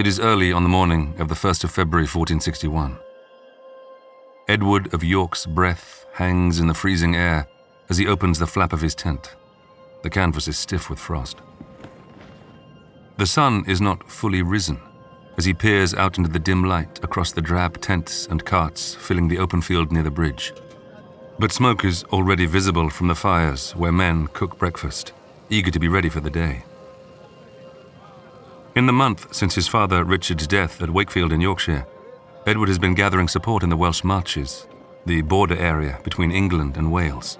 It is early on the morning of the 1st of February 1461. Edward of York's breath hangs in the freezing air as he opens the flap of his tent. The canvas is stiff with frost. The sun is not fully risen as he peers out into the dim light across the drab tents and carts filling the open field near the bridge. But smoke is already visible from the fires where men cook breakfast, eager to be ready for the day. In the month since his father Richard's death at Wakefield in Yorkshire, Edward has been gathering support in the Welsh Marches, the border area between England and Wales.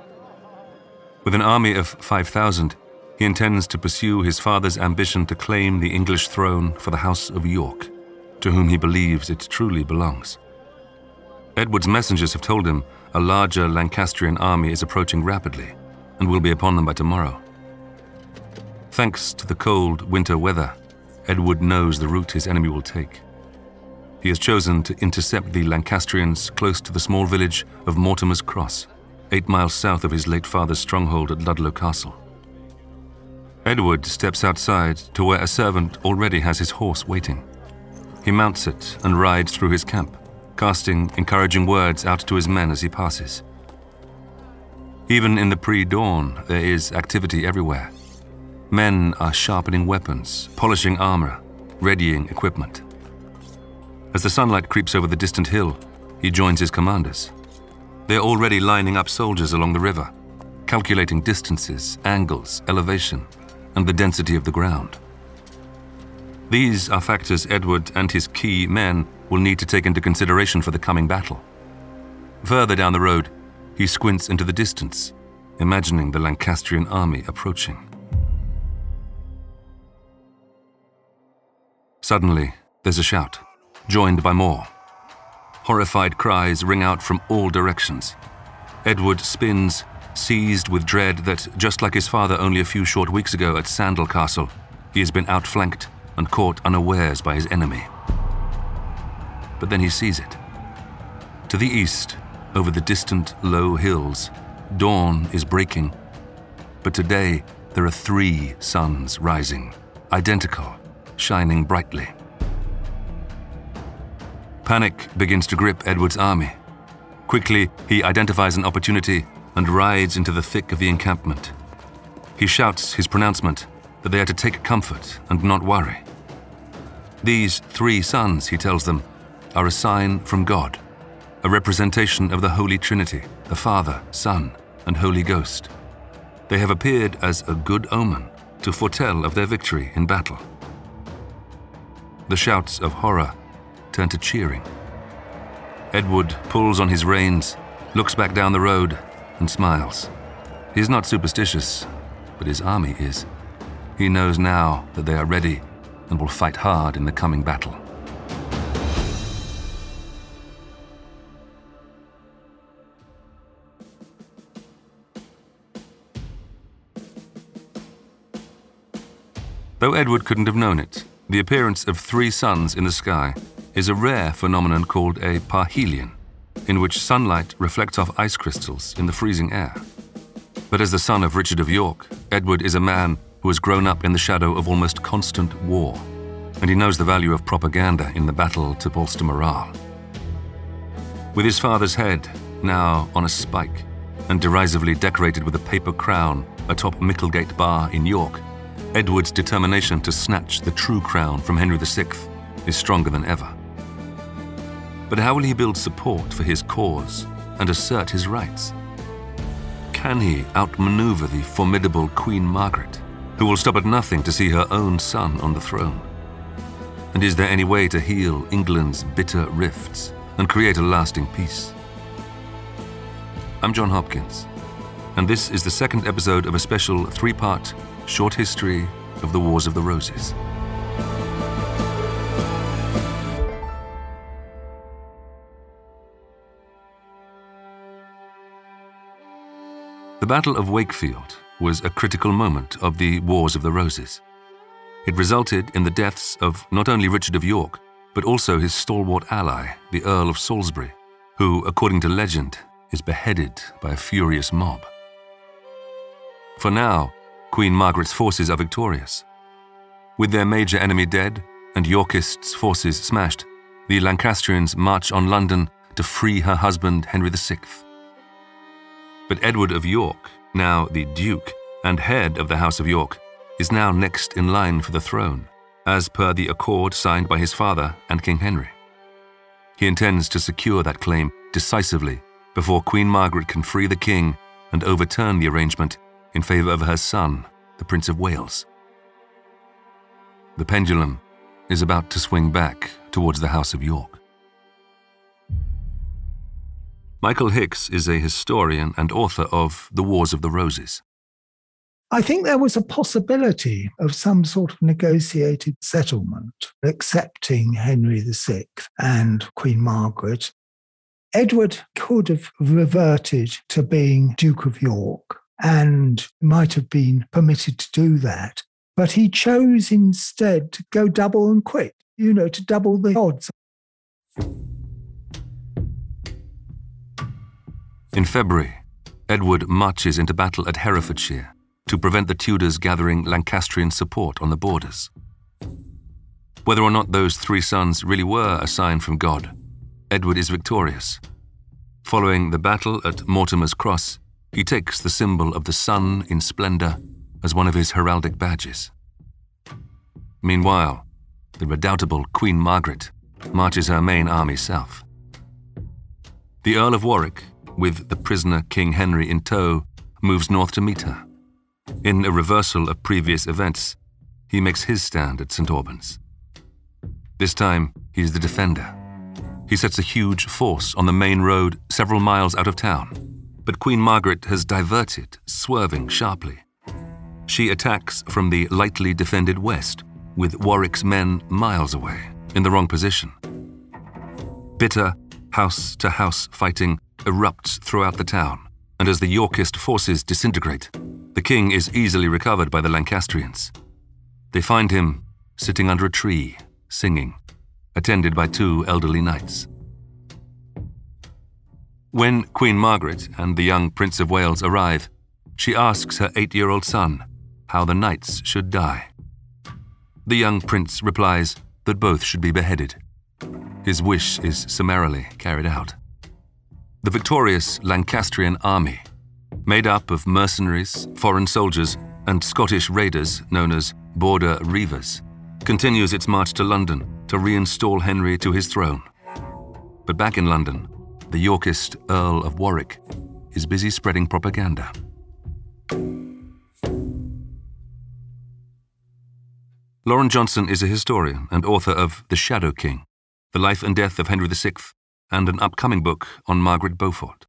With an army of 5,000, he intends to pursue his father's ambition to claim the English throne for the House of York, to whom he believes it truly belongs. Edward's messengers have told him a larger Lancastrian army is approaching rapidly and will be upon them by tomorrow. Thanks to the cold winter weather, Edward knows the route his enemy will take. He has chosen to intercept the Lancastrians close to the small village of Mortimer's Cross, eight miles south of his late father's stronghold at Ludlow Castle. Edward steps outside to where a servant already has his horse waiting. He mounts it and rides through his camp, casting encouraging words out to his men as he passes. Even in the pre dawn, there is activity everywhere. Men are sharpening weapons, polishing armor, readying equipment. As the sunlight creeps over the distant hill, he joins his commanders. They're already lining up soldiers along the river, calculating distances, angles, elevation, and the density of the ground. These are factors Edward and his key men will need to take into consideration for the coming battle. Further down the road, he squints into the distance, imagining the Lancastrian army approaching. Suddenly, there's a shout, joined by more. Horrified cries ring out from all directions. Edward spins, seized with dread that, just like his father only a few short weeks ago at Sandal Castle, he has been outflanked and caught unawares by his enemy. But then he sees it. To the east, over the distant low hills, dawn is breaking. But today, there are three suns rising, identical shining brightly. Panic begins to grip Edward's army. Quickly, he identifies an opportunity and rides into the thick of the encampment. He shouts his pronouncement that they are to take comfort and not worry. These three suns, he tells them, are a sign from God, a representation of the Holy Trinity, the Father, Son, and Holy Ghost. They have appeared as a good omen to foretell of their victory in battle. The shouts of horror turn to cheering. Edward pulls on his reins, looks back down the road, and smiles. He is not superstitious, but his army is. He knows now that they are ready and will fight hard in the coming battle. Though Edward couldn't have known it, the appearance of three suns in the sky is a rare phenomenon called a parhelion, in which sunlight reflects off ice crystals in the freezing air. But as the son of Richard of York, Edward is a man who has grown up in the shadow of almost constant war, and he knows the value of propaganda in the battle to bolster morale. With his father's head now on a spike and derisively decorated with a paper crown atop Micklegate Bar in York, Edward's determination to snatch the true crown from Henry VI is stronger than ever. But how will he build support for his cause and assert his rights? Can he outmaneuver the formidable Queen Margaret, who will stop at nothing to see her own son on the throne? And is there any way to heal England's bitter rifts and create a lasting peace? I'm John Hopkins, and this is the second episode of a special three part Short History of the Wars of the Roses. The Battle of Wakefield was a critical moment of the Wars of the Roses. It resulted in the deaths of not only Richard of York, but also his stalwart ally, the Earl of Salisbury, who, according to legend, is beheaded by a furious mob. For now, Queen Margaret's forces are victorious. With their major enemy dead and Yorkists' forces smashed, the Lancastrians march on London to free her husband Henry VI. But Edward of York, now the Duke and head of the House of York, is now next in line for the throne, as per the accord signed by his father and King Henry. He intends to secure that claim decisively before Queen Margaret can free the king and overturn the arrangement in favour of her son, the Prince of Wales. The pendulum is about to swing back towards the House of York. Michael Hicks is a historian and author of The Wars of the Roses. I think there was a possibility of some sort of negotiated settlement accepting Henry VI and Queen Margaret. Edward could have reverted to being Duke of York and might have been permitted to do that. But he chose instead to go double and quit, you know, to double the odds. In February, Edward marches into battle at Herefordshire to prevent the Tudors gathering Lancastrian support on the borders. Whether or not those three suns really were a sign from God, Edward is victorious. Following the battle at Mortimer's Cross, he takes the symbol of the sun in splendour as one of his heraldic badges. Meanwhile, the redoubtable Queen Margaret marches her main army south. The Earl of Warwick with the prisoner King Henry in tow, moves north to meet her. In a reversal of previous events, he makes his stand at St. Albans. This time, he's the defender. He sets a huge force on the main road several miles out of town, but Queen Margaret has diverted, swerving sharply. She attacks from the lightly defended west, with Warwick's men miles away, in the wrong position. Bitter, house to house fighting erupts throughout the town, and as the Yorkist forces disintegrate, the king is easily recovered by the Lancastrians. They find him sitting under a tree, singing, attended by two elderly knights. When Queen Margaret and the young Prince of Wales arrive, she asks her eight year old son how the knights should die. The young prince replies that both should be beheaded. His wish is summarily carried out. The victorious Lancastrian army, made up of mercenaries, foreign soldiers, and Scottish raiders known as Border Reivers, continues its march to London to reinstall Henry to his throne. But back in London, the Yorkist Earl of Warwick is busy spreading propaganda. Lauren Johnson is a historian and author of The Shadow King, The Life and Death of Henry VI and an upcoming book on Margaret Beaufort.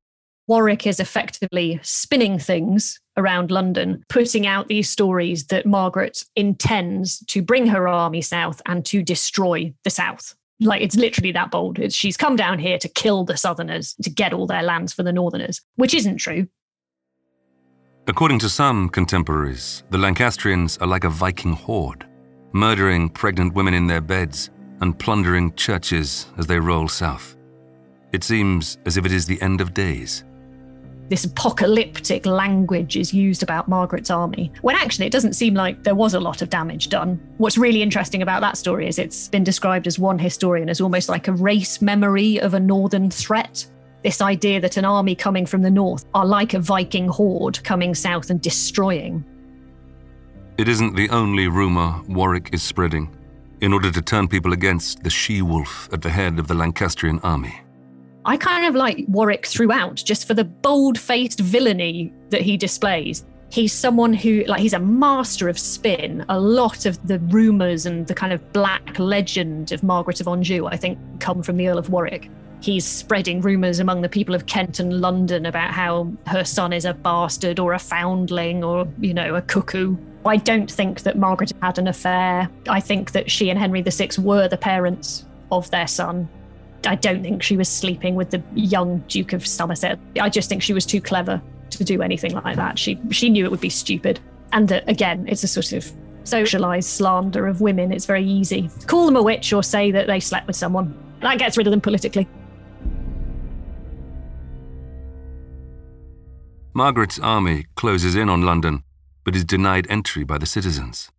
Warwick is effectively spinning things around London, putting out these stories that Margaret intends to bring her army south and to destroy the south. Like it's literally that bold. It's, she's come down here to kill the southerners, to get all their lands for the northerners, which isn't true. According to some contemporaries, the Lancastrians are like a Viking horde, murdering pregnant women in their beds and plundering churches as they roll south. It seems as if it is the end of days. This apocalyptic language is used about Margaret's army, when actually it doesn't seem like there was a lot of damage done. What's really interesting about that story is it's been described as one historian as almost like a race memory of a northern threat. This idea that an army coming from the north are like a Viking horde coming south and destroying. It isn't the only rumour Warwick is spreading in order to turn people against the she wolf at the head of the Lancastrian army. I kind of like Warwick throughout, just for the bold faced villainy that he displays. He's someone who, like, he's a master of spin. A lot of the rumours and the kind of black legend of Margaret of Anjou, I think, come from the Earl of Warwick. He's spreading rumours among the people of Kent and London about how her son is a bastard or a foundling or, you know, a cuckoo. I don't think that Margaret had an affair. I think that she and Henry VI were the parents of their son. I don't think she was sleeping with the young Duke of Somerset. I just think she was too clever to do anything like that. She she knew it would be stupid, and that again, it's a sort of socialized slander of women. It's very easy. Call them a witch or say that they slept with someone. That gets rid of them politically. Margaret's army closes in on London, but is denied entry by the citizens.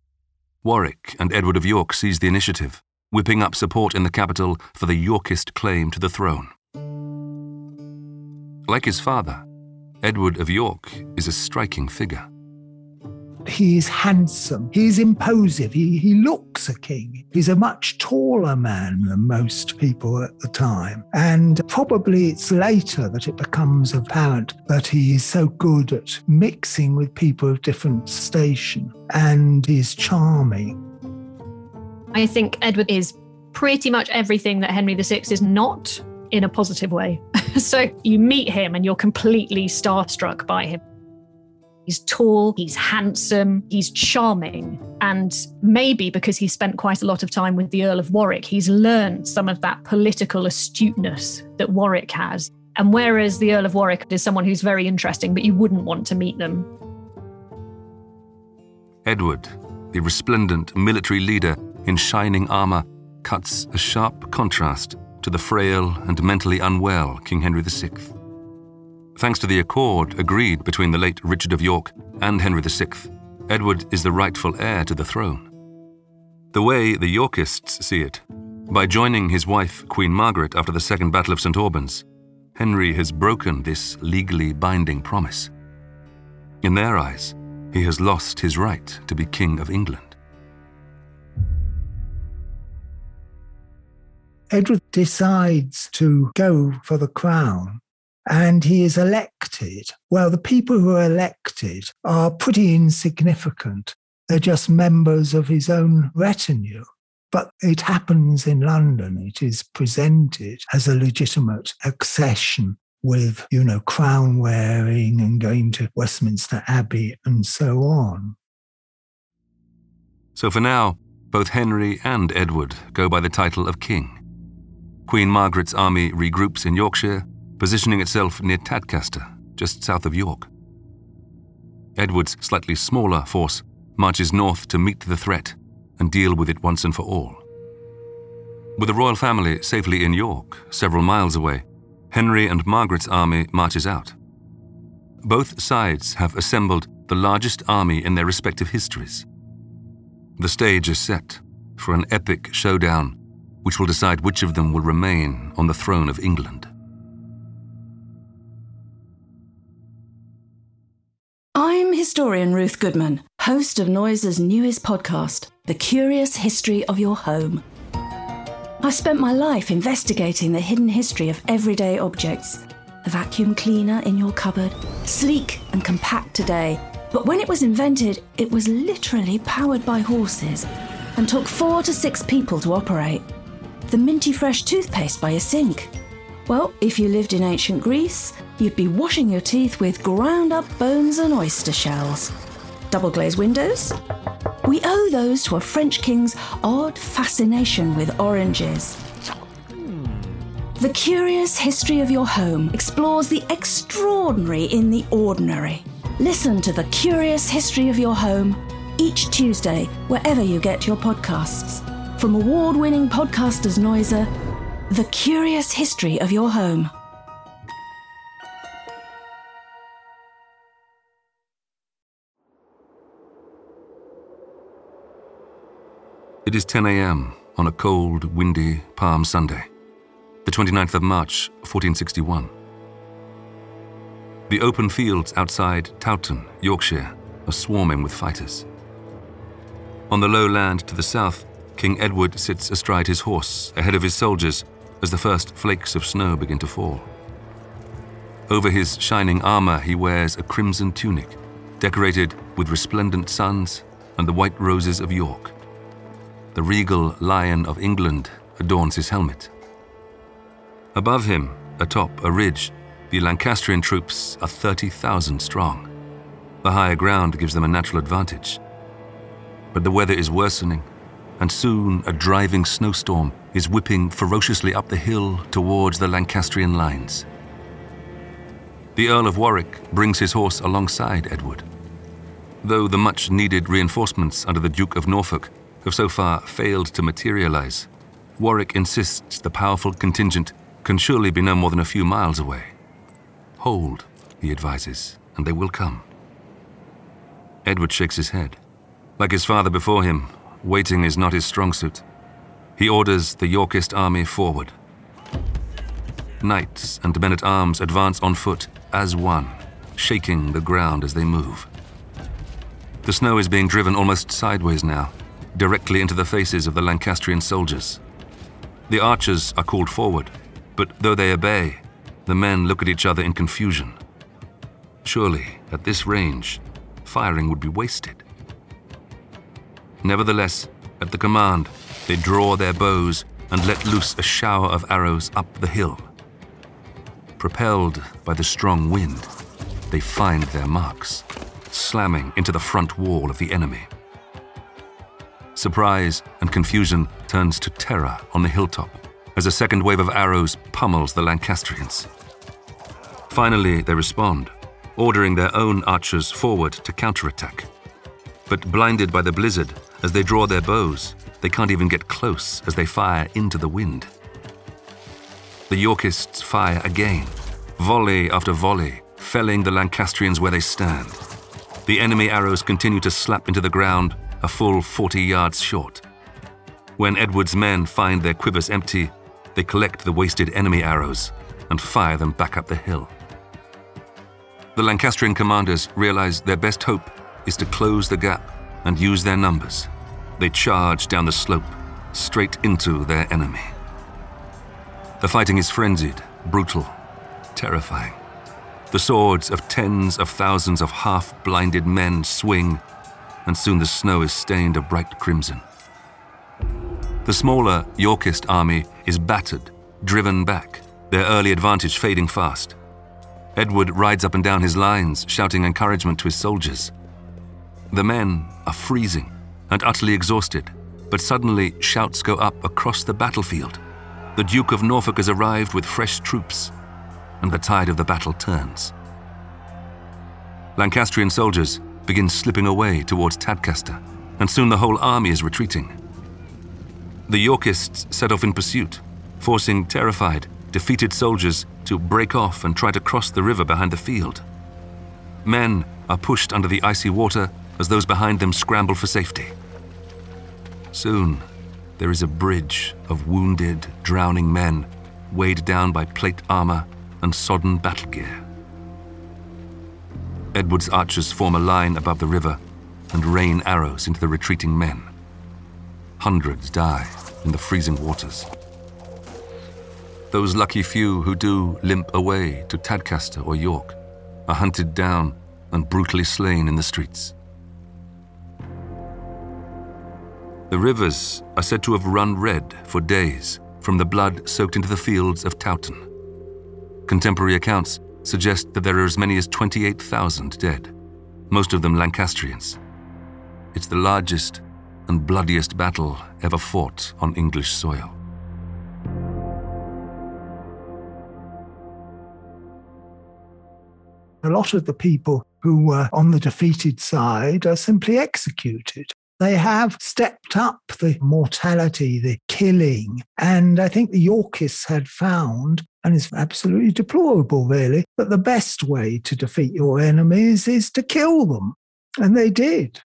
Warwick and Edward of York seize the initiative whipping up support in the capital for the Yorkist claim to the throne. Like his father, Edward of York is a striking figure. He's handsome. He's imposing. He, he looks a king. He's a much taller man than most people at the time. And probably it's later that it becomes apparent that he is so good at mixing with people of different station and he's charming. I think Edward is pretty much everything that Henry VI is not in a positive way. so you meet him and you're completely starstruck by him. He's tall, he's handsome, he's charming. And maybe because he spent quite a lot of time with the Earl of Warwick, he's learned some of that political astuteness that Warwick has. And whereas the Earl of Warwick is someone who's very interesting, but you wouldn't want to meet them. Edward, the resplendent military leader in shining armour, cuts a sharp contrast to the frail and mentally unwell King Henry VI. Thanks to the accord agreed between the late Richard of York and Henry VI, Edward is the rightful heir to the throne. The way the Yorkists see it, by joining his wife, Queen Margaret, after the Second Battle of St. Albans, Henry has broken this legally binding promise. In their eyes, he has lost his right to be King of England. Edward decides to go for the crown and he is elected. Well, the people who are elected are pretty insignificant. They're just members of his own retinue. But it happens in London. It is presented as a legitimate accession with, you know, crown wearing and going to Westminster Abbey and so on. So for now, both Henry and Edward go by the title of King. Queen Margaret's army regroups in Yorkshire, positioning itself near Tadcaster, just south of York. Edward's slightly smaller force marches north to meet the threat and deal with it once and for all. With the royal family safely in York, several miles away, Henry and Margaret's army marches out. Both sides have assembled the largest army in their respective histories. The stage is set for an epic showdown which will decide which of them will remain on the throne of England. I'm historian Ruth Goodman, host of Noiser's newest podcast, The Curious History of Your Home. I've spent my life investigating the hidden history of everyday objects. The vacuum cleaner in your cupboard, sleek and compact today, but when it was invented, it was literally powered by horses and took four to six people to operate. The minty fresh toothpaste by a sink, well, if you lived in ancient Greece, you'd be washing your teeth with ground up bones and oyster shells. Double glazed windows? We owe those to a French king's odd fascination with oranges. The Curious History of Your Home explores the extraordinary in the ordinary. Listen to The Curious History of Your Home each Tuesday, wherever you get your podcasts. From award winning podcasters Noiser the Curious History of Your Home. It is 10 a.m. on a cold, windy Palm Sunday, the 29th of March, 1461. The open fields outside Towton, Yorkshire, are swarming with fighters. On the low land to the south, King Edward sits astride his horse ahead of his soldiers as the first flakes of snow begin to fall. Over his shining armor, he wears a crimson tunic, decorated with resplendent suns and the white roses of York. The regal lion of England adorns his helmet. Above him, atop a ridge, the Lancastrian troops are 30,000 strong. The higher ground gives them a natural advantage. But the weather is worsening, and soon a driving snowstorm is whipping ferociously up the hill towards the Lancastrian lines. The Earl of Warwick brings his horse alongside Edward. Though the much needed reinforcements under the Duke of Norfolk have so far failed to materialize, Warwick insists the powerful contingent can surely be no more than a few miles away. Hold, he advises, and they will come. Edward shakes his head. Like his father before him, waiting is not his strong suit. he orders the Yorkist army forward. Knights and men at arms advance on foot as one, shaking the ground as they move. The snow is being driven almost sideways now, directly into the faces of the Lancastrian soldiers. The archers are called forward, but though they obey, the men look at each other in confusion. Surely, at this range, firing would be wasted. Nevertheless, at the command, they draw their bows and let loose a shower of arrows up the hill. Propelled by the strong wind, they find their marks, slamming into the front wall of the enemy. Surprise and confusion turns to terror on the hilltop as a second wave of arrows pummels the Lancastrians. Finally, they respond, ordering their own archers forward to counterattack. But blinded by the blizzard, as they draw their bows, they can't even get close as they fire into the wind. The Yorkists fire again, volley after volley, felling the Lancastrians where they stand. The enemy arrows continue to slap into the ground a full 40 yards short. When Edward's men find their quivers empty, they collect the wasted enemy arrows and fire them back up the hill. The Lancastrian commanders realize their best hope is to close the gap and use their numbers. They charge down the slope, straight into their enemy. The fighting is frenzied, brutal, terrifying. The swords of tens of thousands of half blinded men swing and soon the snow is stained a bright crimson. The smaller Yorkist army is battered, driven back, their early advantage fading fast. Edward rides up and down his lines, shouting encouragement to his soldiers. The men are freezing and utterly exhausted, but suddenly shouts go up across the battlefield. The Duke of Norfolk has arrived with fresh troops, and the tide of the battle turns. Lancastrian soldiers begin slipping away towards Tadcaster, and soon the whole army is retreating. The Yorkists set off in pursuit, forcing terrified, defeated soldiers to break off and try to cross the river behind the field. Men are pushed under the icy water as those behind them scramble for safety. Soon, there is a bridge of wounded, drowning men weighed down by plate armor and sodden battle gear. Edward's archers form a line above the river and rain arrows into the retreating men. Hundreds die in the freezing waters. Those lucky few who do limp away to Tadcaster or York are hunted down and brutally slain in the streets. The rivers are said to have run red for days from the blood soaked into the fields of Towton. Contemporary accounts suggest that there are as many as 28,000 dead, most of them Lancastrians. It's the largest and bloodiest battle ever fought on English soil. A lot of the people who were on the defeated side are simply executed. They have stepped up the mortality, the killing. And I think the Yorkists had found, and it's absolutely deplorable, really, that the best way to defeat your enemies is to kill them. And they did.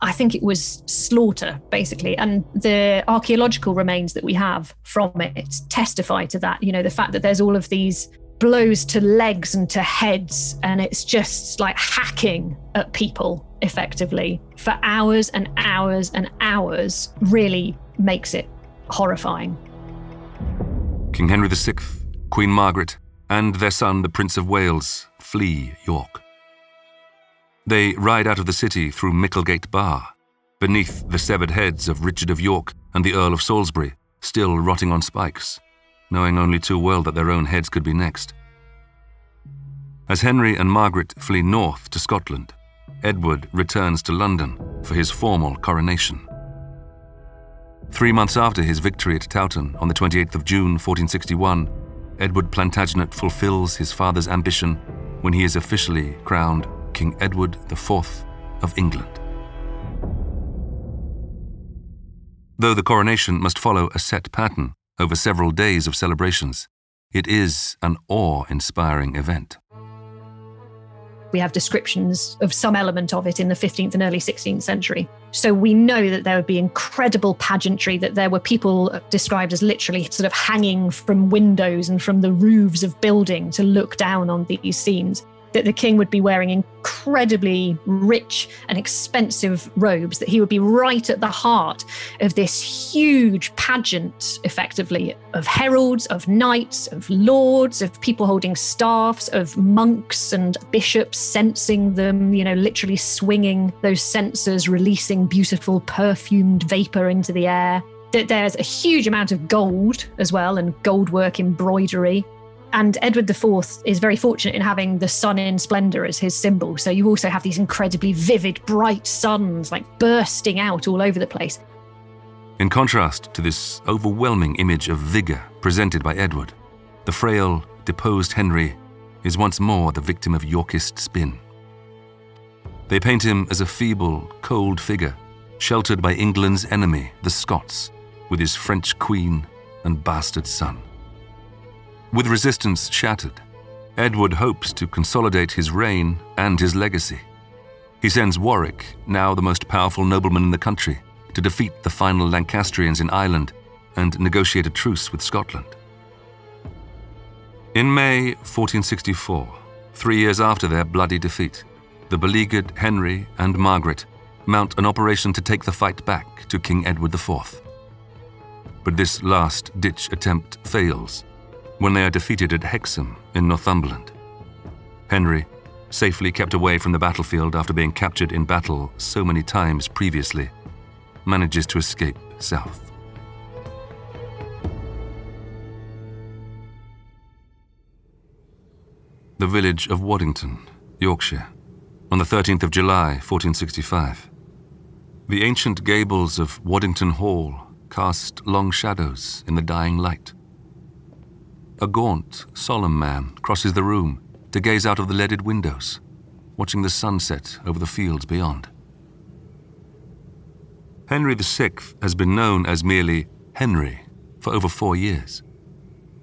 I think it was slaughter, basically. And the archaeological remains that we have from it testify to that. You know, the fact that there's all of these blows to legs and to heads, and it's just like hacking at people effectively for hours and hours and hours really makes it horrifying. King Henry VI, Queen Margaret, and their son, the Prince of Wales, flee York. They ride out of the city through Micklegate Bar, beneath the severed heads of Richard of York and the Earl of Salisbury, still rotting on spikes knowing only too well that their own heads could be next. As Henry and Margaret flee north to Scotland, Edward returns to London for his formal coronation. Three months after his victory at Towton on the 28th of June 1461, Edward Plantagenet fulfills his father's ambition when he is officially crowned King Edward IV of England. Though the coronation must follow a set pattern, over several days of celebrations. It is an awe inspiring event. We have descriptions of some element of it in the 15th and early 16th century. So we know that there would be incredible pageantry, that there were people described as literally sort of hanging from windows and from the roofs of building to look down on these scenes that the king would be wearing incredibly rich and expensive robes, that he would be right at the heart of this huge pageant, effectively, of heralds, of knights, of lords, of people holding staffs, of monks and bishops censing them, you know, literally swinging those censers, releasing beautiful perfumed vapor into the air. That there's a huge amount of gold as well and goldwork embroidery and Edward IV is very fortunate in having the sun in splendor as his symbol. So you also have these incredibly vivid, bright suns like bursting out all over the place. In contrast to this overwhelming image of vigour presented by Edward, the frail, deposed Henry is once more the victim of Yorkist spin. They paint him as a feeble, cold figure, sheltered by England's enemy, the Scots, with his French queen and bastard son. With resistance shattered, Edward hopes to consolidate his reign and his legacy. He sends Warwick, now the most powerful nobleman in the country, to defeat the final Lancastrians in Ireland and negotiate a truce with Scotland. In May 1464, three years after their bloody defeat, the beleaguered Henry and Margaret mount an operation to take the fight back to King Edward IV. But this last ditch attempt fails when they are defeated at Hexham in Northumberland. Henry, safely kept away from the battlefield after being captured in battle so many times previously, manages to escape south. The village of Waddington, Yorkshire, on the 13th of July, 1465. The ancient gables of Waddington Hall cast long shadows in the dying light. A gaunt, solemn man crosses the room to gaze out of the leaded windows, watching the sunset over the fields beyond. Henry VI has been known as merely Henry for over four years.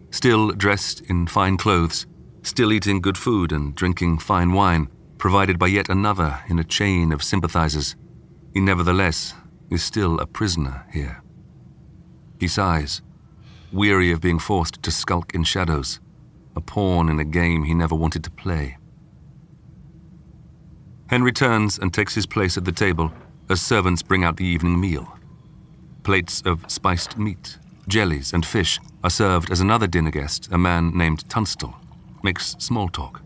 Still dressed in fine clothes, still eating good food and drinking fine wine provided by yet another in a chain of sympathizers, he nevertheless is still a prisoner here. He sighs weary of being forced to skulk in shadows, a pawn in a game he never wanted to play. Henry turns and takes his place at the table as servants bring out the evening meal. Plates of spiced meat, jellies, and fish are served as another dinner guest, a man named Tunstall, makes small talk.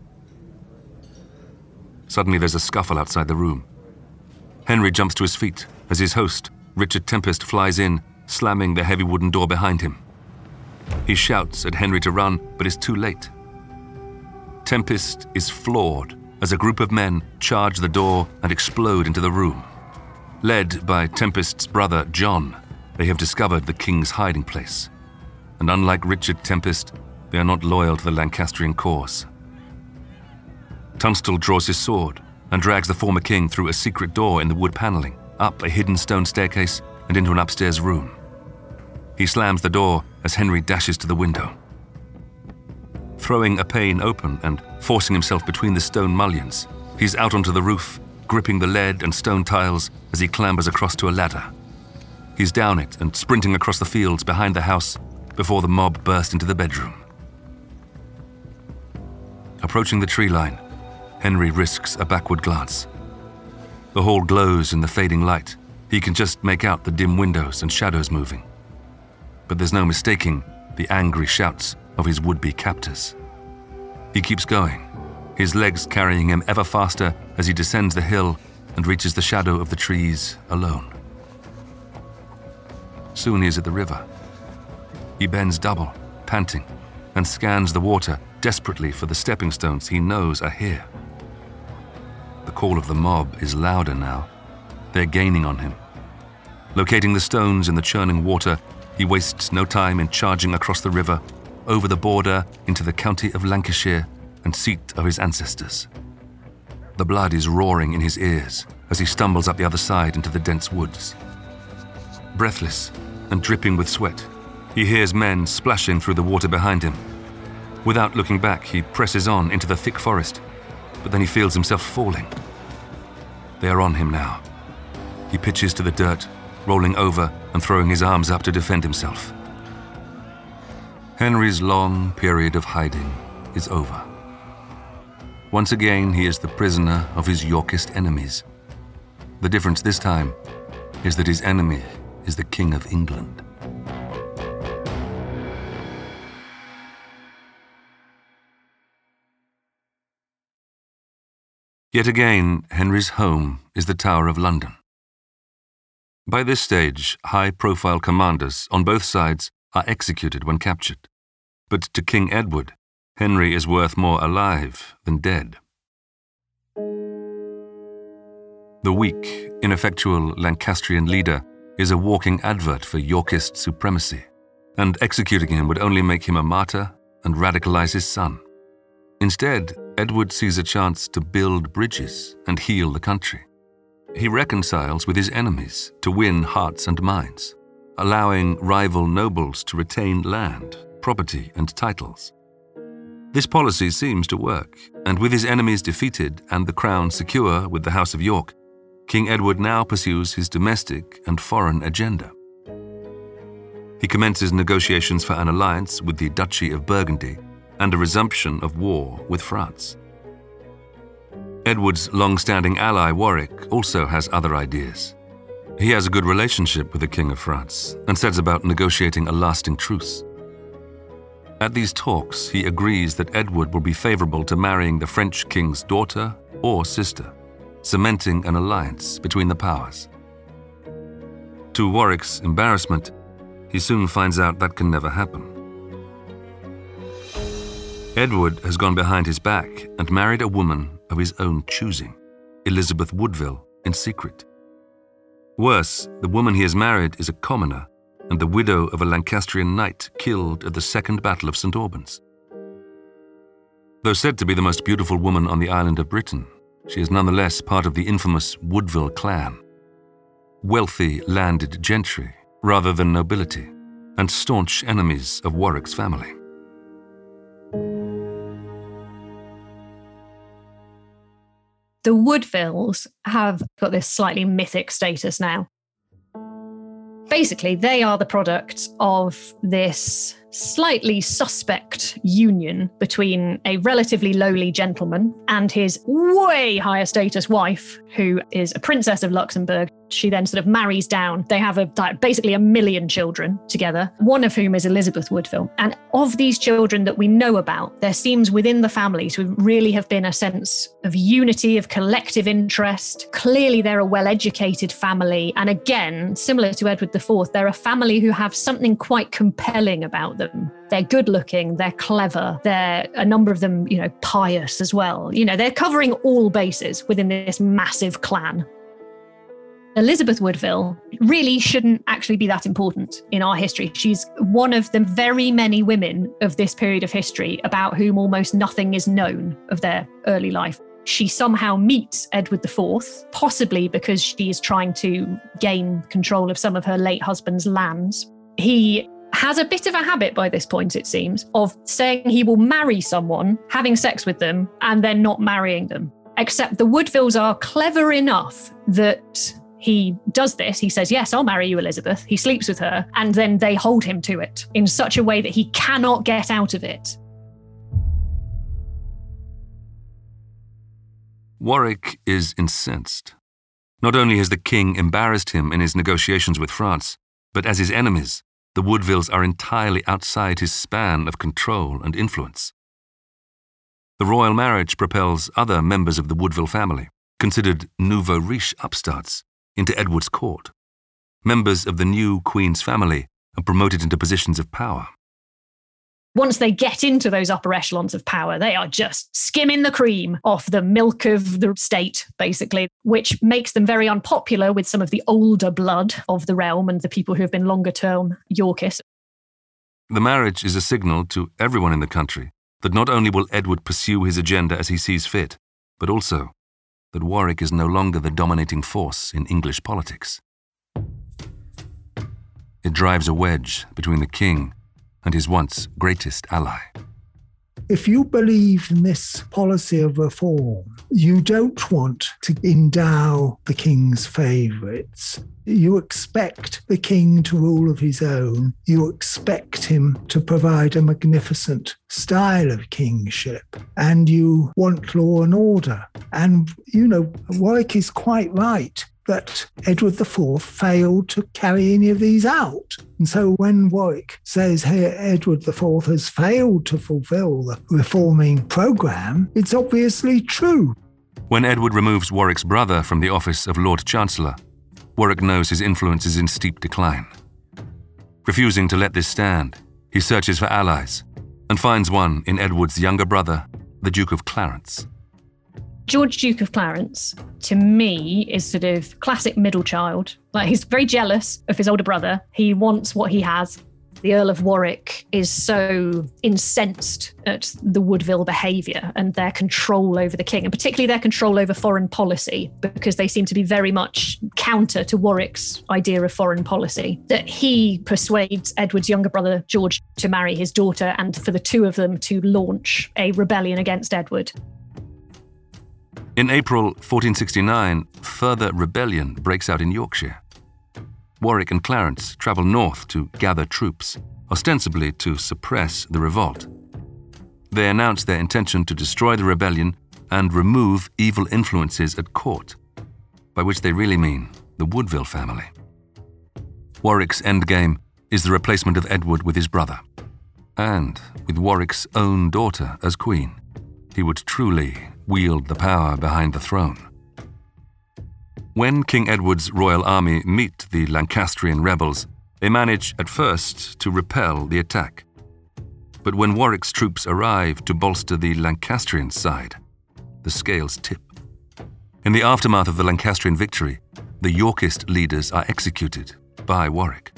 Suddenly, there's a scuffle outside the room. Henry jumps to his feet as his host, Richard Tempest, flies in, slamming the heavy wooden door behind him. He shouts at Henry to run, but is too late. Tempest is floored as a group of men charge the door and explode into the room. Led by Tempest's brother John, they have discovered the king's hiding place. And unlike Richard Tempest, they are not loyal to the Lancastrian cause. Tunstall draws his sword and drags the former king through a secret door in the wood paneling, up a hidden stone staircase, and into an upstairs room. He slams the door as Henry dashes to the window. Throwing a pane open and forcing himself between the stone mullions, he's out onto the roof, gripping the lead and stone tiles as he clambers across to a ladder. He's down it and sprinting across the fields behind the house before the mob burst into the bedroom. Approaching the tree line, Henry risks a backward glance. The hall glows in the fading light. He can just make out the dim windows and shadows moving but there's no mistaking the angry shouts of his would be captors. He keeps going, his legs carrying him ever faster as he descends the hill and reaches the shadow of the trees alone. Soon he is at the river. He bends double, panting, and scans the water desperately for the stepping stones he knows are here. The call of the mob is louder now. They're gaining on him. Locating the stones in the churning water, he wastes no time in charging across the river, over the border into the county of Lancashire and seat of his ancestors. The blood is roaring in his ears as he stumbles up the other side into the dense woods. Breathless and dripping with sweat, he hears men splashing through the water behind him. Without looking back, he presses on into the thick forest, but then he feels himself falling. They are on him now. He pitches to the dirt, rolling over and throwing his arms up to defend himself. Henry's long period of hiding is over. Once again, he is the prisoner of his Yorkist enemies. The difference this time is that his enemy is the King of England. Yet again, Henry's home is the Tower of London. By this stage, high profile commanders on both sides are executed when captured. But to King Edward, Henry is worth more alive than dead. The weak, ineffectual Lancastrian leader is a walking advert for Yorkist supremacy, and executing him would only make him a martyr and radicalize his son. Instead, Edward sees a chance to build bridges and heal the country. He reconciles with his enemies to win hearts and minds, allowing rival nobles to retain land, property, and titles. This policy seems to work, and with his enemies defeated and the crown secure with the House of York, King Edward now pursues his domestic and foreign agenda. He commences negotiations for an alliance with the Duchy of Burgundy and a resumption of war with France. Edward's long standing ally Warwick also has other ideas. He has a good relationship with the King of France and sets about negotiating a lasting truce. At these talks, he agrees that Edward will be favorable to marrying the French king's daughter or sister, cementing an alliance between the powers. To Warwick's embarrassment, he soon finds out that can never happen. Edward has gone behind his back and married a woman of his own choosing, Elizabeth Woodville, in secret. Worse, the woman he has married is a commoner and the widow of a Lancastrian knight killed at the Second Battle of St. Albans. Though said to be the most beautiful woman on the island of Britain, she is nonetheless part of the infamous Woodville clan. Wealthy landed gentry rather than nobility, and staunch enemies of Warwick's family. The Woodvilles have got this slightly mythic status now. Basically, they are the product of this slightly suspect union between a relatively lowly gentleman and his way higher status wife, who is a princess of Luxembourg. She then sort of marries down. They have a basically a million children together, one of whom is Elizabeth Woodville. And of these children that we know about, there seems within the family to really have been a sense of unity, of collective interest. Clearly, they're a well educated family. And again, similar to Edward IV, they're a family who have something quite compelling about them. They're good looking, they're clever, they're a number of them, you know, pious as well. You know, they're covering all bases within this massive clan. Elizabeth Woodville really shouldn't actually be that important in our history. She's one of the very many women of this period of history about whom almost nothing is known of their early life. She somehow meets Edward IV, possibly because she is trying to gain control of some of her late husband's lands. He has a bit of a habit by this point, it seems, of saying he will marry someone, having sex with them, and then not marrying them. Except the Woodvilles are clever enough that he does this. He says, Yes, I'll marry you, Elizabeth. He sleeps with her, and then they hold him to it in such a way that he cannot get out of it. Warwick is incensed. Not only has the king embarrassed him in his negotiations with France, but as his enemies, the Woodvilles are entirely outside his span of control and influence. The royal marriage propels other members of the Woodville family, considered nouveau riche upstarts, into Edward's court. Members of the new Queen's family are promoted into positions of power. Once they get into those upper echelons of power, they are just skimming the cream off the milk of the state, basically, which makes them very unpopular with some of the older blood of the realm and the people who have been longer term Yorkists. The marriage is a signal to everyone in the country that not only will Edward pursue his agenda as he sees fit, but also that Warwick is no longer the dominating force in English politics. It drives a wedge between the king and his once greatest ally. If you believe in this policy of reform, you don't want to endow the king's favourites. You expect the king to rule of his own. You expect him to provide a magnificent style of kingship. And you want law and order. And, you know, Warwick is quite right that Edward IV failed to carry any of these out. And so when Warwick says here Edward IV has failed to fulfill the reforming programme, it's obviously true. When Edward removes Warwick's brother from the office of Lord Chancellor, Warwick knows his influence is in steep decline. Refusing to let this stand, he searches for allies and finds one in Edward's younger brother, the Duke of Clarence. George Duke of Clarence, to me, is sort of classic middle child. Like he's very jealous of his older brother. He wants what he has. The Earl of Warwick is so incensed at the Woodville behaviour and their control over the king, and particularly their control over foreign policy, because they seem to be very much counter to Warwick's idea of foreign policy, that he persuades Edward's younger brother, George, to marry his daughter and for the two of them to launch a rebellion against Edward. In April 1469, further rebellion breaks out in Yorkshire. Warwick and Clarence travel north to gather troops, ostensibly to suppress the revolt. They announce their intention to destroy the rebellion and remove evil influences at court, by which they really mean the Woodville family. Warwick's endgame is the replacement of Edward with his brother, and with Warwick's own daughter as queen. He would truly wield the power behind the throne. When King Edward's royal army meet the Lancastrian rebels, they manage at first to repel the attack. But when Warwick's troops arrive to bolster the Lancastrian side, the scales tip. In the aftermath of the Lancastrian victory, the Yorkist leaders are executed by Warwick.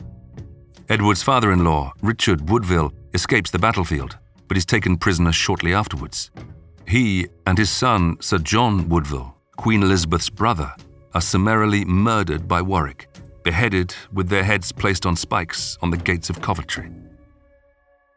Edward's father in law, Richard Woodville, escapes the battlefield, but is taken prisoner shortly afterwards. He and his son, Sir John Woodville, Queen Elizabeth's brother, are summarily murdered by Warwick, beheaded with their heads placed on spikes on the gates of Coventry.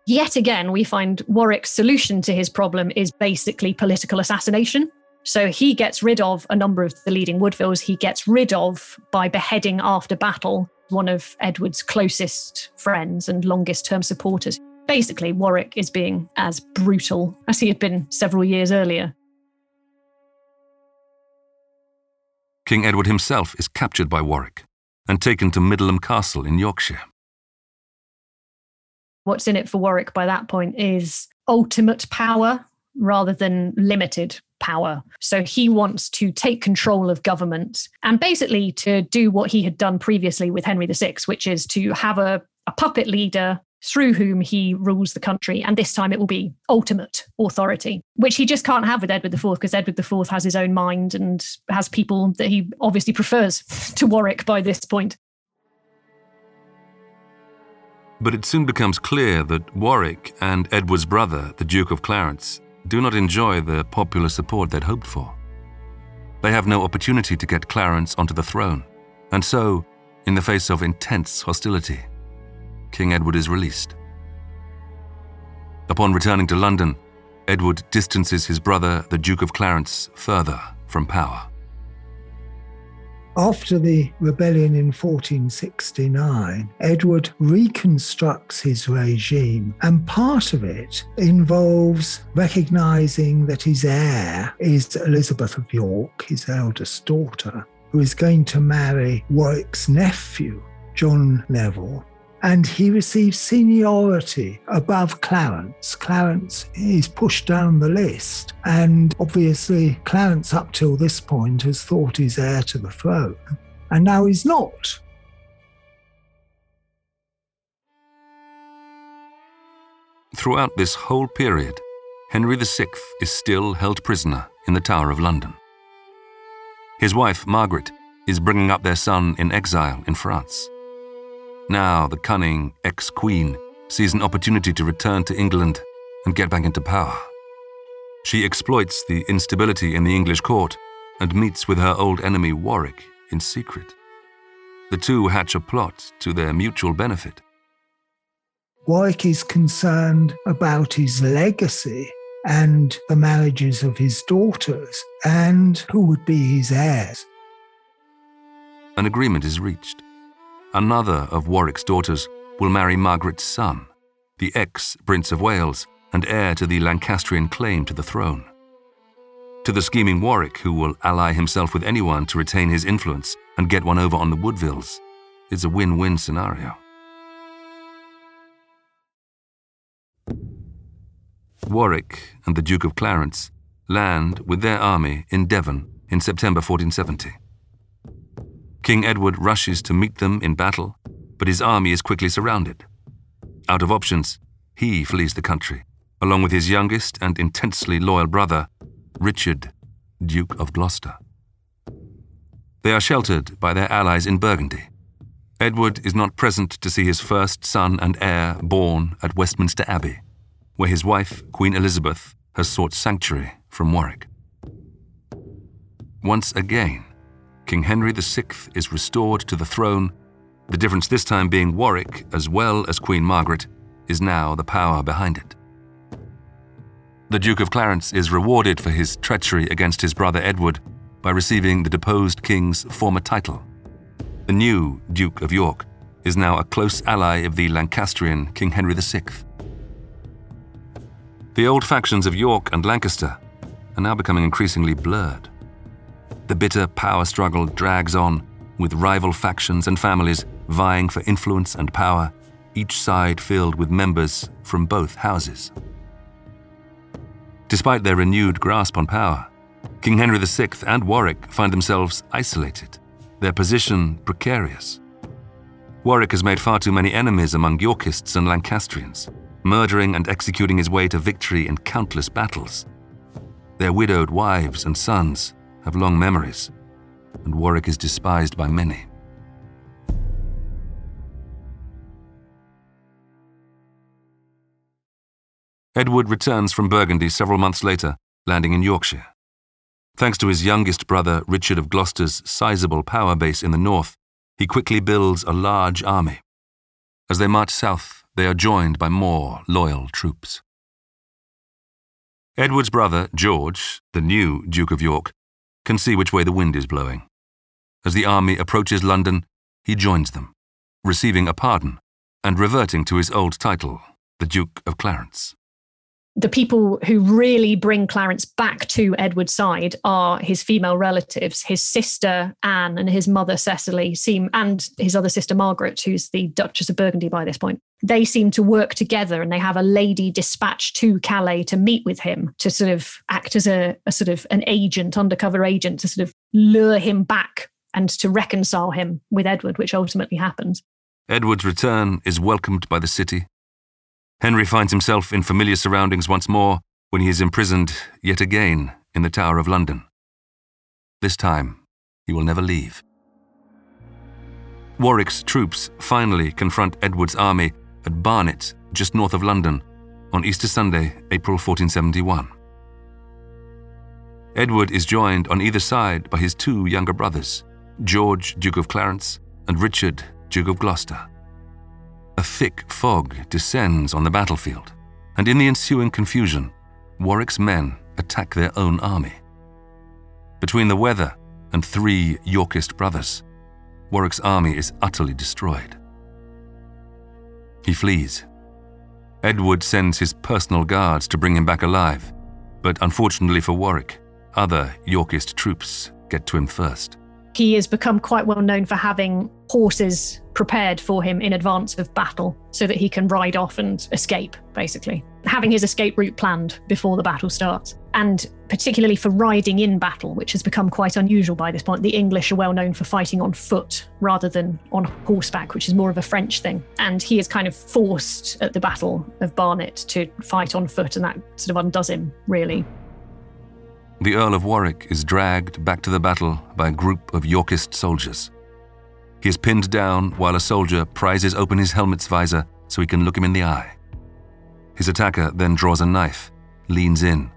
Yet again, we find Warwick's solution to his problem is basically political assassination. So he gets rid of a number of the leading Woodvilles. He gets rid of, by beheading after battle, one of Edward's closest friends and longest term supporters. Basically, Warwick is being as brutal as he had been several years earlier. King Edward himself is captured by Warwick and taken to Middleham Castle in Yorkshire. What's in it for Warwick by that point is ultimate power rather than limited power. So he wants to take control of government and basically to do what he had done previously with Henry VI, which is to have a, a puppet leader through whom he rules the country. And this time it will be ultimate authority, which he just can't have with Edward IV because Edward IV has his own mind and has people that he obviously prefers to Warwick by this point. But it soon becomes clear that Warwick and Edward's brother, the Duke of Clarence, do not enjoy the popular support they'd hoped for. They have no opportunity to get Clarence onto the throne, and so, in the face of intense hostility, King Edward is released. Upon returning to London, Edward distances his brother, the Duke of Clarence, further from power. After the rebellion in 1469, Edward reconstructs his regime, and part of it involves recognizing that his heir is Elizabeth of York, his eldest daughter, who is going to marry Warwick's nephew, John Neville, and he receives seniority above Clarence. Clarence is pushed down the list, and obviously, Clarence, up till this point, has thought he's heir to the throne, and now he's not. Throughout this whole period, Henry VI is still held prisoner in the Tower of London. His wife, Margaret, is bringing up their son in exile in France. Now, the cunning ex queen sees an opportunity to return to England and get back into power. She exploits the instability in the English court and meets with her old enemy Warwick in secret. The two hatch a plot to their mutual benefit. Warwick is concerned about his legacy and the marriages of his daughters and who would be his heirs. An agreement is reached. Another of Warwick's daughters will marry Margaret's son, the ex Prince of Wales and heir to the Lancastrian claim to the throne. To the scheming Warwick, who will ally himself with anyone to retain his influence and get one over on the Woodvilles, it's a win win scenario. Warwick and the Duke of Clarence land with their army in Devon in September 1470. King Edward rushes to meet them in battle, but his army is quickly surrounded. Out of options, he flees the country, along with his youngest and intensely loyal brother, Richard, Duke of Gloucester. They are sheltered by their allies in Burgundy. Edward is not present to see his first son and heir born at Westminster Abbey, where his wife, Queen Elizabeth, has sought sanctuary from Warwick. Once again, King Henry VI is restored to the throne, the difference this time being Warwick, as well as Queen Margaret, is now the power behind it. The Duke of Clarence is rewarded for his treachery against his brother Edward by receiving the deposed king's former title. The new Duke of York is now a close ally of the Lancastrian King Henry VI. The old factions of York and Lancaster are now becoming increasingly blurred. The bitter power struggle drags on, with rival factions and families vying for influence and power, each side filled with members from both houses. Despite their renewed grasp on power, King Henry VI and Warwick find themselves isolated, their position precarious. Warwick has made far too many enemies among Yorkists and Lancastrians, murdering and executing his way to victory in countless battles. Their widowed wives and sons have long memories, and Warwick is despised by many. Edward returns from Burgundy several months later, landing in Yorkshire. Thanks to his youngest brother, Richard of Gloucester's sizable power base in the north, he quickly builds a large army. As they march south, they are joined by more loyal troops. Edward's brother, George, the new Duke of York, can see which way the wind is blowing. As the army approaches London, he joins them, receiving a pardon and reverting to his old title, the Duke of Clarence the people who really bring Clarence back to Edward's side are his female relatives. His sister Anne and his mother Cecily seem, and his other sister Margaret, who's the Duchess of Burgundy by this point. They seem to work together, and they have a lady dispatched to Calais to meet with him to sort of act as a, a sort of an agent, undercover agent, to sort of lure him back and to reconcile him with Edward, which ultimately happens. Edward's return is welcomed by the city Henry finds himself in familiar surroundings once more when he is imprisoned yet again in the Tower of London. This time, he will never leave. Warwick's troops finally confront Edward's army at Barnet, just north of London, on Easter Sunday, April 1471. Edward is joined on either side by his two younger brothers, George, Duke of Clarence, and Richard, Duke of Gloucester. A thick fog descends on the battlefield, and in the ensuing confusion, Warwick's men attack their own army. Between the weather and three Yorkist brothers, Warwick's army is utterly destroyed. He flees. Edward sends his personal guards to bring him back alive, but unfortunately for Warwick, other Yorkist troops get to him first. He has become quite well known for having horses prepared for him in advance of battle so that he can ride off and escape, basically. Having his escape route planned before the battle starts. And particularly for riding in battle, which has become quite unusual by this point. The English are well known for fighting on foot rather than on horseback, which is more of a French thing. And he is kind of forced at the Battle of Barnet to fight on foot, and that sort of undoes him, really. The Earl of Warwick is dragged back to the battle by a group of Yorkist soldiers. He is pinned down while a soldier prizes open his helmet's visor so he can look him in the eye. His attacker then draws a knife, leans in,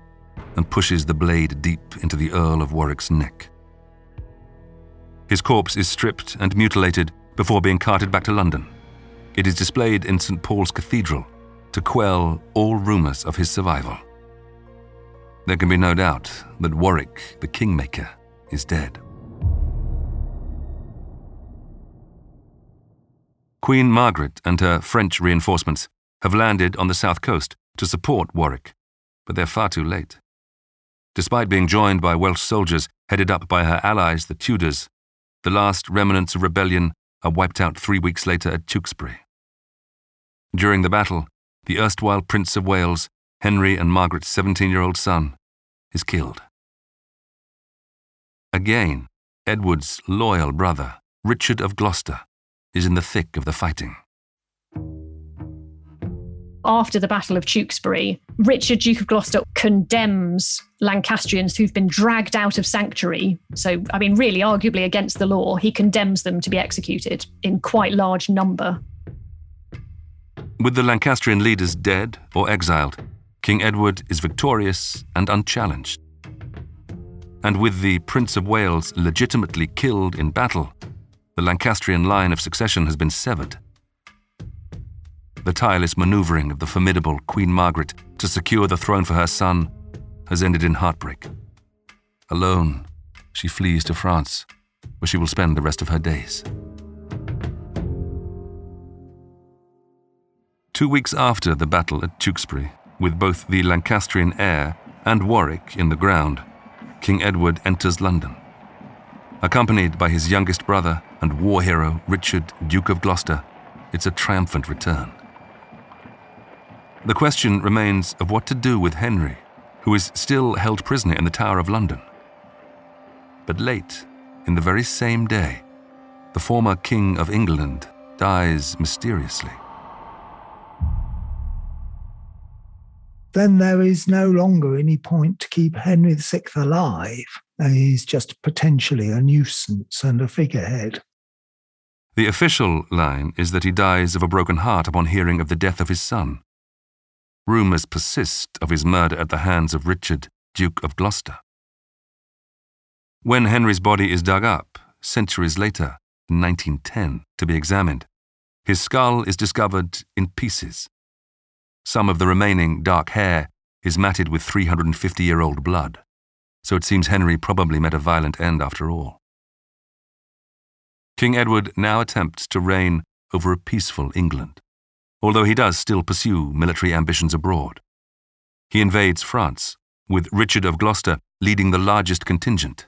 and pushes the blade deep into the Earl of Warwick's neck. His corpse is stripped and mutilated before being carted back to London. It is displayed in St. Paul's Cathedral to quell all rumours of his survival. There can be no doubt that Warwick, the kingmaker, is dead. Queen Margaret and her French reinforcements have landed on the south coast to support Warwick, but they're far too late. Despite being joined by Welsh soldiers headed up by her allies, the Tudors, the last remnants of rebellion are wiped out three weeks later at Tewkesbury. During the battle, the erstwhile Prince of Wales, Henry and Margaret's 17 year old son, is killed. Again, Edward's loyal brother, Richard of Gloucester, is in the thick of the fighting after the Battle of Tewkesbury, Richard, Duke of Gloucester, condemns Lancastrians who've been dragged out of sanctuary. So, I mean, really, arguably against the law, he condemns them to be executed in quite large number. With the Lancastrian leaders dead or exiled, King Edward is victorious and unchallenged. And with the Prince of Wales legitimately killed in battle, the Lancastrian line of succession has been severed the tireless maneuvering of the formidable Queen Margaret to secure the throne for her son has ended in heartbreak. Alone, she flees to France, where she will spend the rest of her days. Two weeks after the battle at Tewkesbury, with both the Lancastrian heir and Warwick in the ground, King Edward enters London. Accompanied by his youngest brother and war hero Richard, Duke of Gloucester, it's a triumphant return. The question remains of what to do with Henry, who is still held prisoner in the Tower of London. But late, in the very same day, the former King of England dies mysteriously. Then there is no longer any point to keep Henry VI alive. He's just potentially a nuisance and a figurehead. The official line is that he dies of a broken heart upon hearing of the death of his son. Rumours persist of his murder at the hands of Richard, Duke of Gloucester. When Henry's body is dug up, centuries later, in 1910, to be examined, his skull is discovered in pieces. Some of the remaining dark hair is matted with 350 year old blood, so it seems Henry probably met a violent end after all. King Edward now attempts to reign over a peaceful England although he does still pursue military ambitions abroad. He invades France, with Richard of Gloucester leading the largest contingent.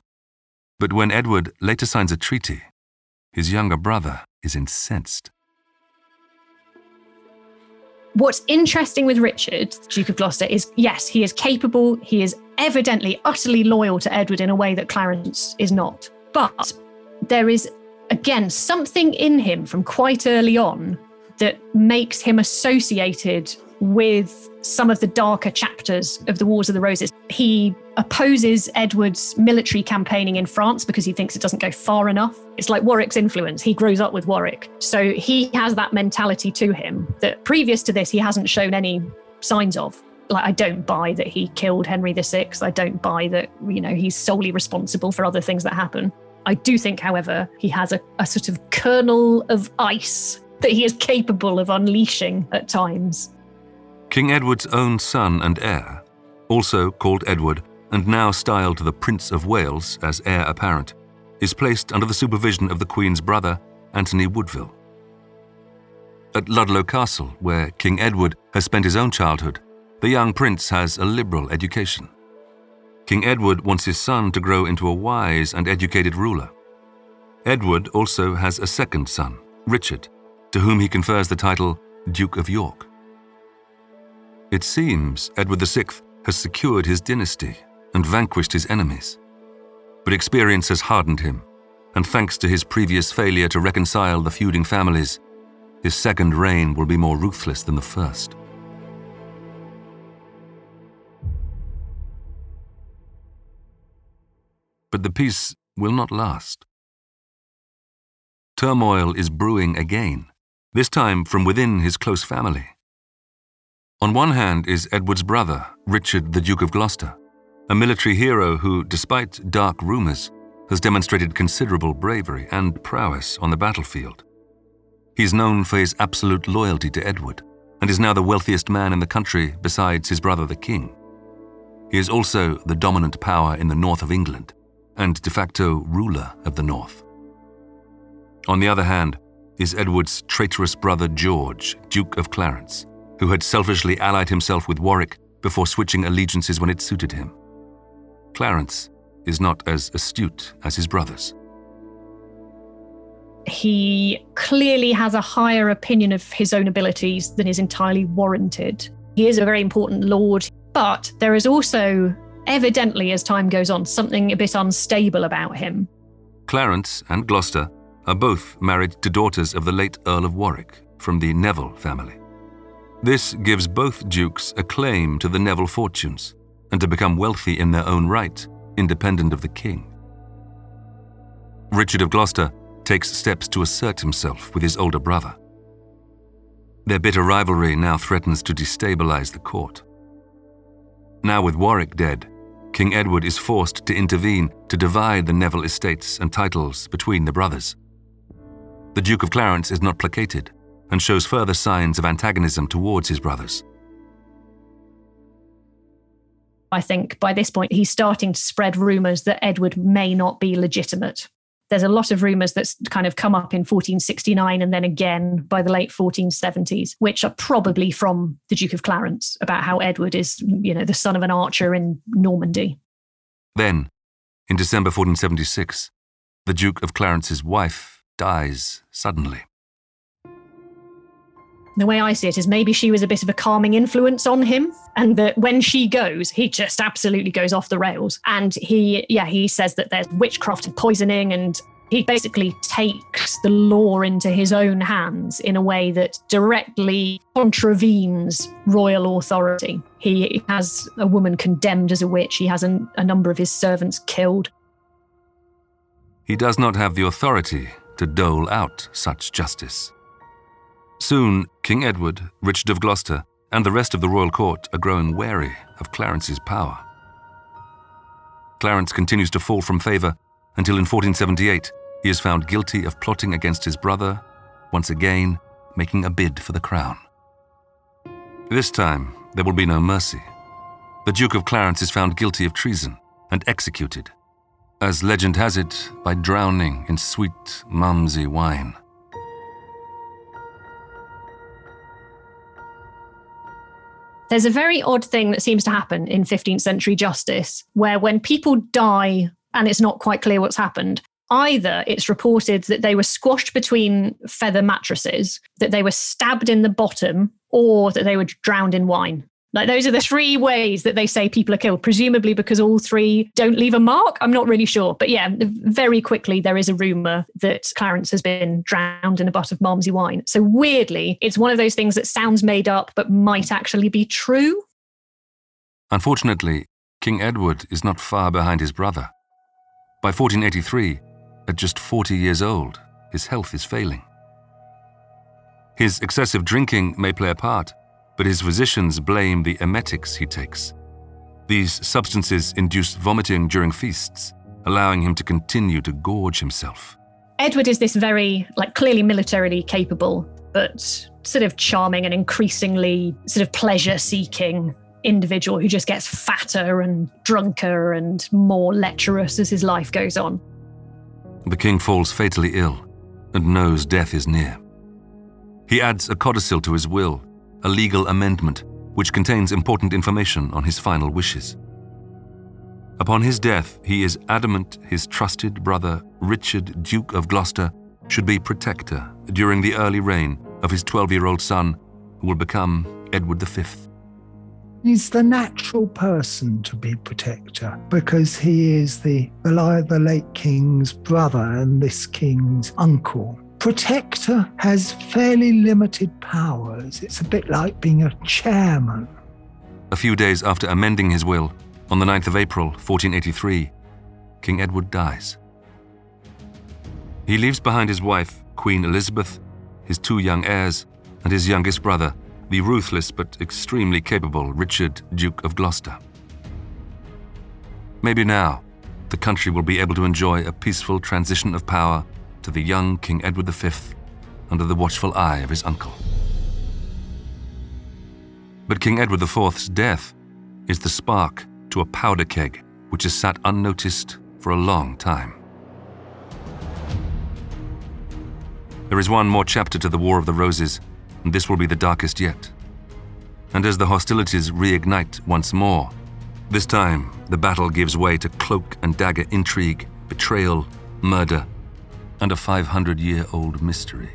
But when Edward later signs a treaty, his younger brother is incensed. What's interesting with Richard, Duke of Gloucester, is yes, he is capable, he is evidently utterly loyal to Edward in a way that Clarence is not. But there is, again, something in him from quite early on that makes him associated with some of the darker chapters of the Wars of the Roses. He opposes Edward's military campaigning in France because he thinks it doesn't go far enough. It's like Warwick's influence. He grows up with Warwick. So he has that mentality to him that previous to this, he hasn't shown any signs of. Like, I don't buy that he killed Henry VI. I don't buy that, you know, he's solely responsible for other things that happen. I do think, however, he has a, a sort of kernel of ice that he is capable of unleashing at times. King Edward's own son and heir, also called Edward and now styled the Prince of Wales as heir apparent, is placed under the supervision of the Queen's brother, Anthony Woodville. At Ludlow Castle, where King Edward has spent his own childhood, the young prince has a liberal education. King Edward wants his son to grow into a wise and educated ruler. Edward also has a second son, Richard, to whom he confers the title Duke of York. It seems Edward VI has secured his dynasty and vanquished his enemies. But experience has hardened him, and thanks to his previous failure to reconcile the feuding families, his second reign will be more ruthless than the first. But the peace will not last. Turmoil is brewing again this time from within his close family. On one hand is Edward's brother, Richard, the Duke of Gloucester, a military hero who, despite dark rumours, has demonstrated considerable bravery and prowess on the battlefield. He's known for his absolute loyalty to Edward and is now the wealthiest man in the country besides his brother the king. he is also the dominant power in the north of England and de facto ruler of the north. On the other hand, is Edward's traitorous brother George, Duke of Clarence, who had selfishly allied himself with Warwick before switching allegiances when it suited him. Clarence is not as astute as his brothers. He clearly has a higher opinion of his own abilities than is entirely warranted. He is a very important lord, but there is also, evidently, as time goes on, something a bit unstable about him. Clarence and Gloucester are both married to daughters of the late Earl of Warwick from the Neville family. This gives both dukes a claim to the Neville fortunes and to become wealthy in their own right, independent of the king. Richard of Gloucester takes steps to assert himself with his older brother. Their bitter rivalry now threatens to destabilize the court. Now, with Warwick dead, King Edward is forced to intervene to divide the Neville estates and titles between the brothers. The Duke of Clarence is not placated and shows further signs of antagonism towards his brothers. I think by this point he's starting to spread rumours that Edward may not be legitimate. There's a lot of rumours that's kind of come up in 1469 and then again by the late 1470s, which are probably from the Duke of Clarence about how Edward is, you know, the son of an archer in Normandy. Then, in December 1476, the Duke of Clarence's wife dies suddenly. The way I see it is maybe she was a bit of a calming influence on him, and that when she goes, he just absolutely goes off the rails. And he, yeah, he says that there's witchcraft and poisoning, and he basically takes the law into his own hands in a way that directly contravenes royal authority. He has a woman condemned as a witch, he has a, a number of his servants killed. He does not have the authority to dole out such justice. Soon, King Edward, Richard of Gloucester, and the rest of the royal court are growing wary of Clarence's power. Clarence continues to fall from favour until in 1478 he is found guilty of plotting against his brother, once again making a bid for the crown. This time, there will be no mercy. The Duke of Clarence is found guilty of treason and executed as legend has it, by drowning in sweet Malmsey wine. There's a very odd thing that seems to happen in 15th century justice, where when people die and it's not quite clear what's happened, either it's reported that they were squashed between feather mattresses, that they were stabbed in the bottom, or that they were drowned in wine. Like those are the three ways that they say people are killed, presumably because all three don't leave a mark. I'm not really sure. But yeah, very quickly there is a rumor that Clarence has been drowned in a butt of Malmsey wine. So weirdly, it's one of those things that sounds made up but might actually be true. Unfortunately, King Edward is not far behind his brother. By 1483, at just 40 years old, his health is failing. His excessive drinking may play a part, but his physicians blame the emetics he takes. These substances induce vomiting during feasts, allowing him to continue to gorge himself. Edward is this very, like, clearly militarily capable, but sort of charming and increasingly sort of pleasure seeking individual who just gets fatter and drunker and more lecherous as his life goes on. The king falls fatally ill and knows death is near. He adds a codicil to his will a legal amendment which contains important information on his final wishes. Upon his death, he is adamant his trusted brother, Richard, Duke of Gloucester, should be protector during the early reign of his 12 year old son, who will become Edward V. He's the natural person to be protector because he is the, the late king's brother and this king's uncle. Protector has fairly limited powers. It's a bit like being a chairman. A few days after amending his will, on the 9th of April, 1483, King Edward dies. He leaves behind his wife, Queen Elizabeth, his two young heirs, and his youngest brother, the ruthless but extremely capable Richard, Duke of Gloucester. Maybe now, the country will be able to enjoy a peaceful transition of power to the young King Edward V under the watchful eye of his uncle. But King Edward IV's death is the spark to a powder keg which has sat unnoticed for a long time. There is one more chapter to the War of the Roses, and this will be the darkest yet. And as the hostilities reignite once more, this time the battle gives way to cloak and dagger intrigue, betrayal, murder, and a 500 year old mystery.